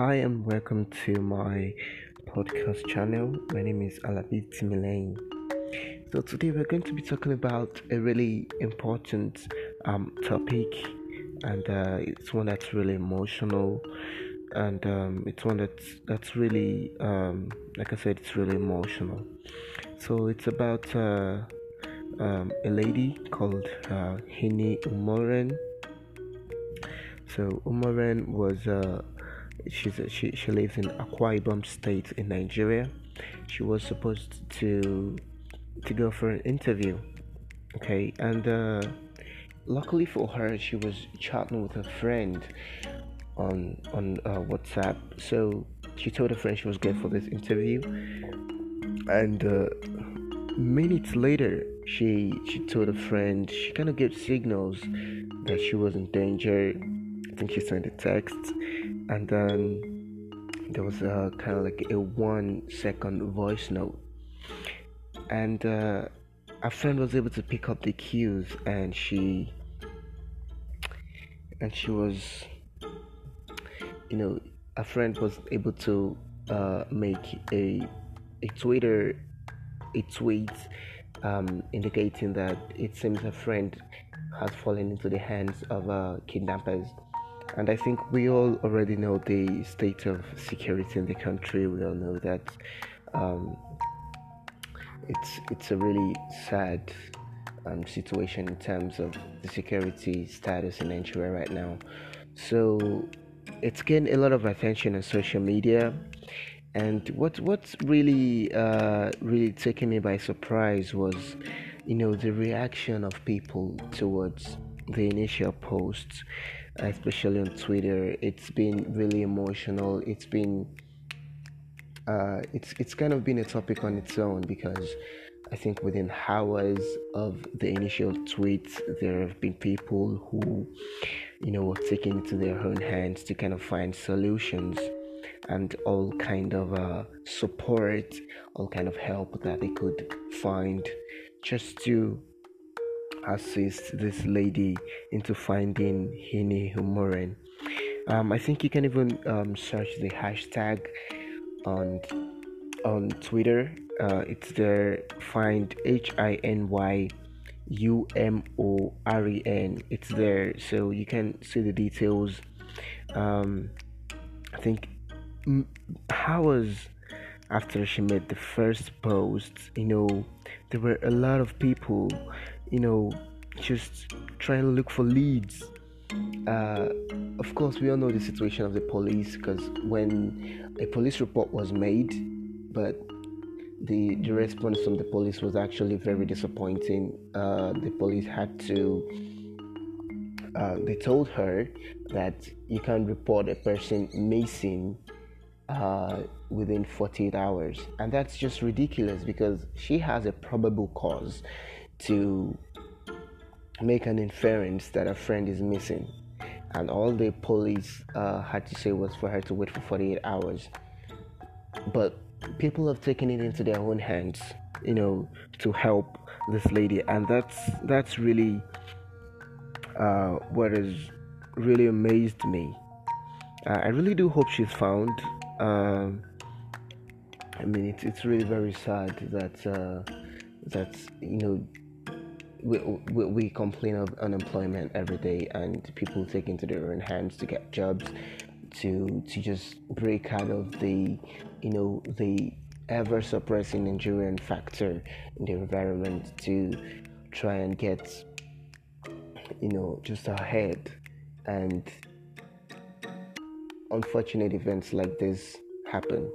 Hi and welcome to my podcast channel. My name is Alabi Timilane. So today we're going to be talking about a really important um, topic, and uh, it's one that's really emotional, and um, it's one that's that's really, um, like I said, it's really emotional. So it's about uh, um, a lady called uh, Hiny Umoren. So Umoren was uh, she's a, she she lives in Akwa Ibom State in Nigeria. She was supposed to to go for an interview, okay, and uh, luckily for her, she was chatting with a friend on on uh, WhatsApp. So she told her friend she was going for this interview, and uh, minutes later, she she told a friend she kind of gave signals that she was in danger. Think she sent a text. And then there was a kind of like a one second voice note. And uh, a friend was able to pick up the cues and she and she was you know a friend was able to uh, make a a twitter a tweet um, indicating that it seems a friend has fallen into the hands of uh, kidnappers and I think we all already know the state of security in the country. We all know that um, it's it's a really sad um, situation in terms of the security status in Nigeria right now. So it's getting a lot of attention on social media. And what what's really uh, really taking me by surprise was, you know, the reaction of people towards the initial posts especially on Twitter. It's been really emotional. It's been uh, it's it's kind of been a topic on its own because I think within hours of the initial tweet, there have been people who, you know, were taking it to their own hands to kind of find solutions and all kind of uh, support, all kind of help that they could find just to assist this lady into finding Hiny Humoren. Um, I think you can even um, search the hashtag on on Twitter. Uh, it's there. Find H I N Y U M O R E N. It's there, so you can see the details. Um, I think hours after she made the first post, you know, there were a lot of people you know, just trying to look for leads. Uh, of course, we all know the situation of the police because when a police report was made, but the the response from the police was actually very disappointing. Uh, the police had to. Uh, they told her that you can't report a person missing uh, within 48 hours, and that's just ridiculous because she has a probable cause to make an inference that a friend is missing. And all the police uh, had to say was for her to wait for 48 hours. But people have taken it into their own hands, you know, to help this lady, and that's that's really uh, what has really amazed me. Uh, I really do hope she's found. Um, I mean, it's it's really very sad that uh, that you know we, we, we complain of unemployment every day and people take into their own hands to get jobs to to just break out of the you know the ever suppressing Nigerian factor in the environment to try and get you know just ahead. And unfortunate events like this happen.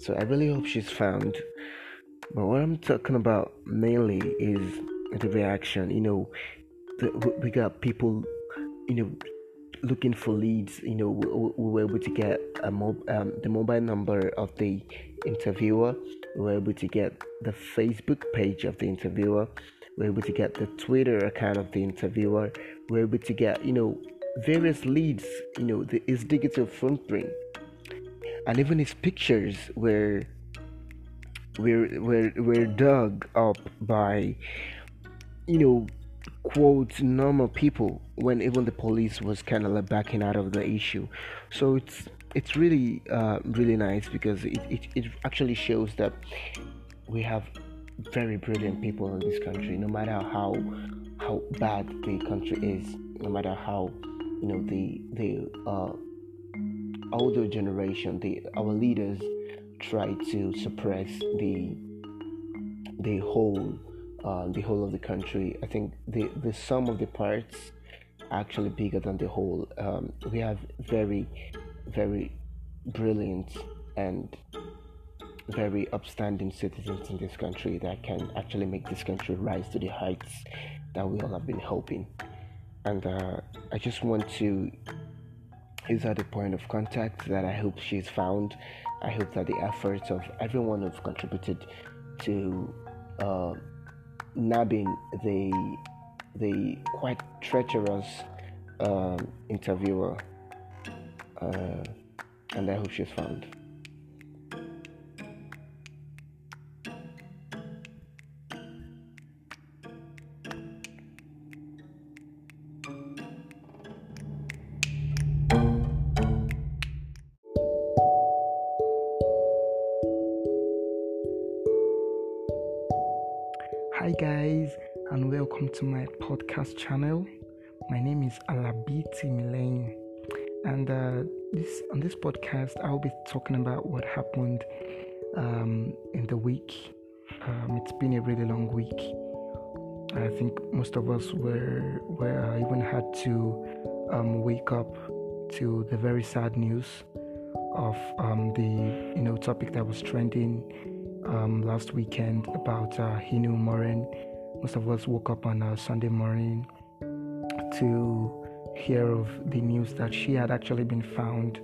So i really hope she's found. But what i'm talking about mainly is the reaction. You know, the, we got people, you know, looking for leads. You know, we, we were able to get a mob, um, the mobile number of the interviewer. We were able to get the Facebook page of the interviewer. We were able to get the Twitter account of the interviewer. We were able to get, you know, various leads. You know, the, his digital footprint, and even his pictures were were were were dug up by you know, quote normal people when even the police was kind of like backing out of the issue. So it's it's really uh, really nice because it, it, it actually shows that we have very brilliant people in this country no matter how how bad the country is no matter how you know the the uh, older generation the our leaders try to suppress the the whole uh, the whole of the country i think the the sum of the parts actually bigger than the whole um, we have very very brilliant and very upstanding citizens in this country that can actually make this country rise to the heights that we all have been hoping. And uh, I just want to use that a point of contact that I hope she's found. I hope that the efforts of everyone who've contributed to uh, nabbing the the quite treacherous um, interviewer, uh, and I hope she's found. Hi, guys, and welcome to my podcast channel. My name is Alabiti Milane, and uh, this on this podcast, I'll be talking about what happened um, in the week. Um, it's been a really long week. I think most of us were were even had to um, wake up to the very sad news of um, the you know topic that was trending um, last weekend about uh, Hiny Umoren. Most of us woke up on a Sunday morning to hear of the news that she had actually been found,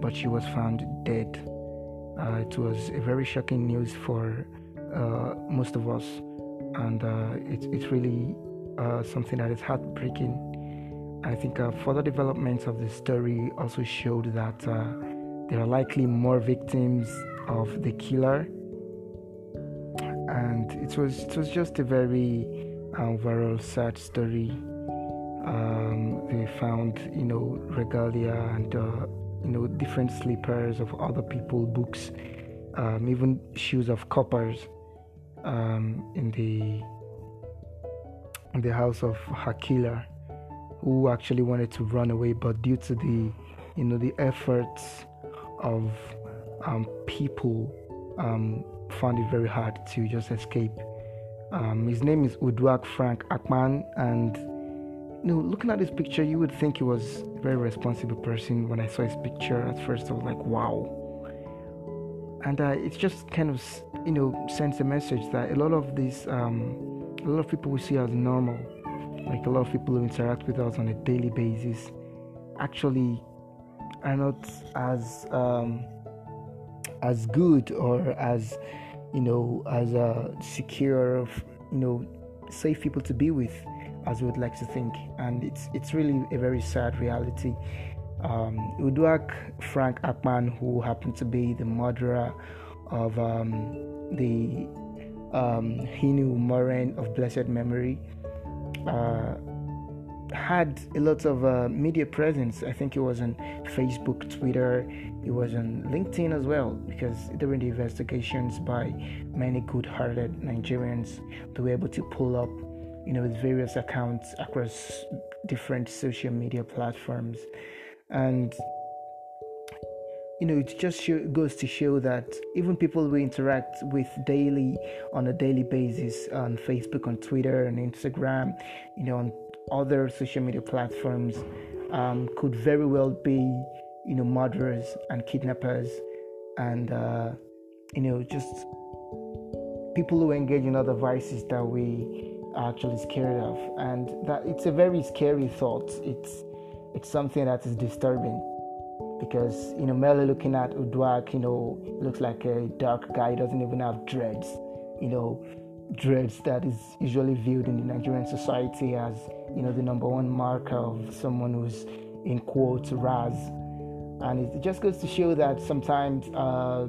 but she was found dead. Uh, it was a very shocking news for uh, most of us, and uh, it, it's really uh, something that is heartbreaking. I think uh, further developments of the story also showed that uh, there are likely more victims of the killer and it was it was just a very overall sad story. Um, they found you know regalia and uh, you know different slippers of other people, books, um, even shoes of coppers um, in the in the house of her killer, who actually wanted to run away, but due to the you know the efforts of um, people um, found it very hard to just escape. Um, his name is Uduak Frank Akpan, and you know, looking at this picture, you would think he was a very responsible person. When I saw his picture at first, I was like, wow. And uh, it just kind of, you know, sends a message that a lot of these, um, a lot of people we see as normal, like a lot of people who interact with us on a daily basis, actually are not as um, as good or as you know as uh, secure you know safe people to be with as we would like to think. And it's it's really a very sad reality. Um, Frank Akpan who happened to be the murderer of um, the um, Hiny Umoren of blessed memory uh, had a lot of uh, media presence. I think it was on Facebook, Twitter, it was on LinkedIn as well, because during the investigations by many good-hearted Nigerians, they were able to pull up, you know, with various accounts across different social media platforms, and you know, it just show, goes to show that even people we interact with daily on a daily basis on Facebook, on Twitter, on Instagram, you know, on other social media platforms um, could very well be, you know, murderers and kidnappers, and uh, you know, just people who engage in other vices that we are actually scared of, and that it's a very scary thought. It's it's something that is disturbing because you know, merely looking at Uduak, you know, looks like a dark guy. He doesn't even have dreads, you know dreads that is usually viewed in the Nigerian society as you know the number one marker of someone who's in quotes ras and it just goes to show that sometimes uh,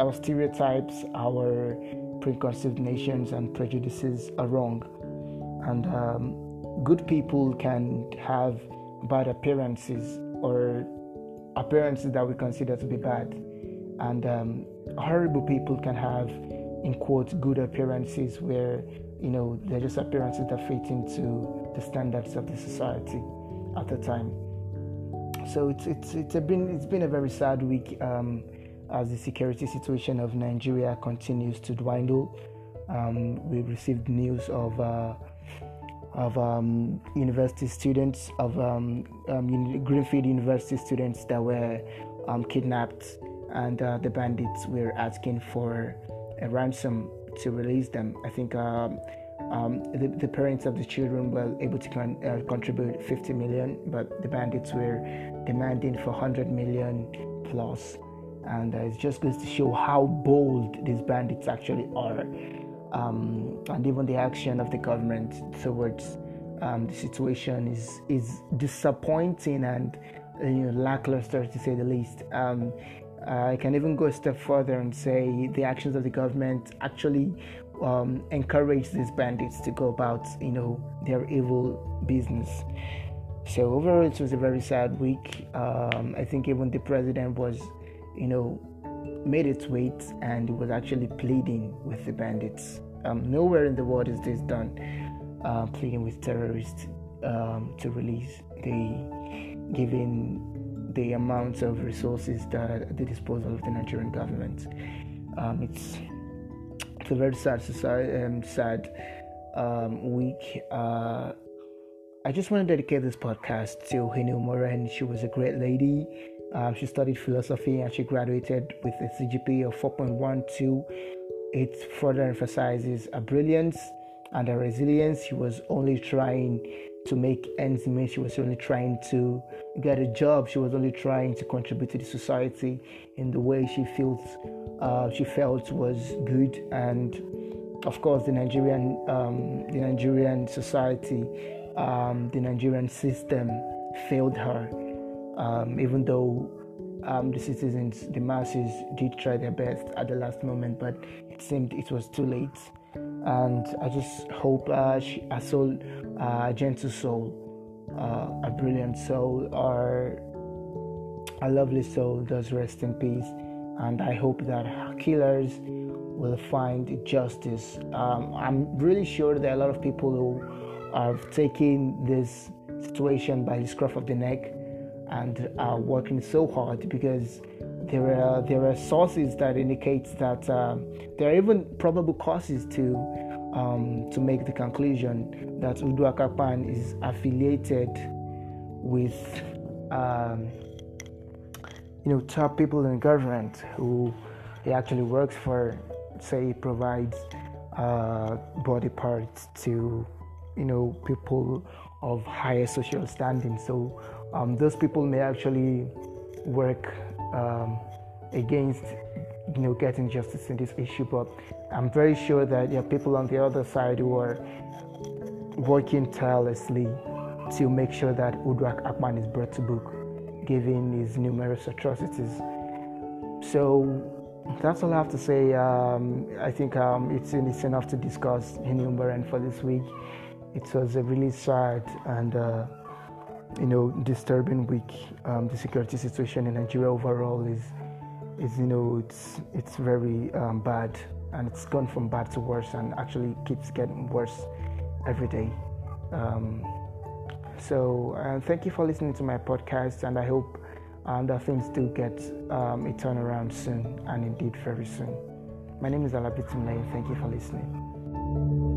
our stereotypes our preconceived notions and prejudices are wrong and um, good people can have bad appearances or appearances that we consider to be bad. And um, horrible people can have, in quotes, good appearances where, you know, they're just appearances that fit into the standards of the society at the time. So it's it's it's been it's been a very sad week um, as the security situation of Nigeria continues to dwindle. Um, we received news of uh, of um, university students, of um, um, Greenfield University students that were um, kidnapped, and uh, the bandits were asking for a ransom to release them. I think um, um, the, the, parents of the children were able to con- uh, contribute 50 million, but the bandits were demanding for 100 million plus. And uh, it just goes to show how bold these bandits actually are um, and even the action of the government towards um, the situation is is disappointing and you know, lackluster to say the least. Um, I can even go a step further and say the actions of the government actually um, encourage these bandits to go about, you know, their evil business. So overall, it was a very sad week. Um, I think even the president was, you know, made its weight and was actually pleading with the bandits. Um, nowhere in the world is this done, uh, pleading with terrorists um, to release the given the amounts of resources that are at the disposal of the Nigerian government. Um, it's it's a very sad society, um, sad um, week. Uh, I just want to dedicate this podcast to Hiny Umoren. She was a great lady. Um, she studied philosophy and she graduated with a CGPA of 4.12. It further emphasizes her brilliance and her resilience. She was only trying to make ends meet. She was only trying to get a job. She was only trying to contribute to the society in the way she feels uh, she felt was good. And of course, the Nigerian um, the Nigerian society, um, the Nigerian system failed her um, even though um, the citizens, the masses, did try their best at the last moment, but it seemed it was too late. And I just hope uh, she, a soul, a gentle soul, uh, a brilliant soul, or a lovely soul does rest in peace. And I hope that killers will find justice. Um, I'm really sure there are a lot of people who are taking this situation by the scruff of the neck and are working so hard because there are there are sources that indicates that um, there are even probable causes to um, to make the conclusion that Uduak Akpan is affiliated with um, you know top people in government who he actually works for say he provides uh, body parts to you know people of higher social standing. So um, those people may actually work um, against you know getting justice in this issue but i'm very sure that there are people on the other side who are working tirelessly to make sure that Uduak Akpan is brought to book given his numerous atrocities so that's all I have to say. Um, I think um, it's, it's enough to discuss in Hinu for this week. It was a really sad and uh, you know disturbing week. Um, the security situation in Nigeria overall is is you know it's it's very um, bad and it's gone from bad to worse and actually keeps getting worse every day. Um, so uh, thank you for listening to my podcast and I hope um, that things do get um, a turnaround soon and indeed very soon. My name is Alabitum Thank you for listening.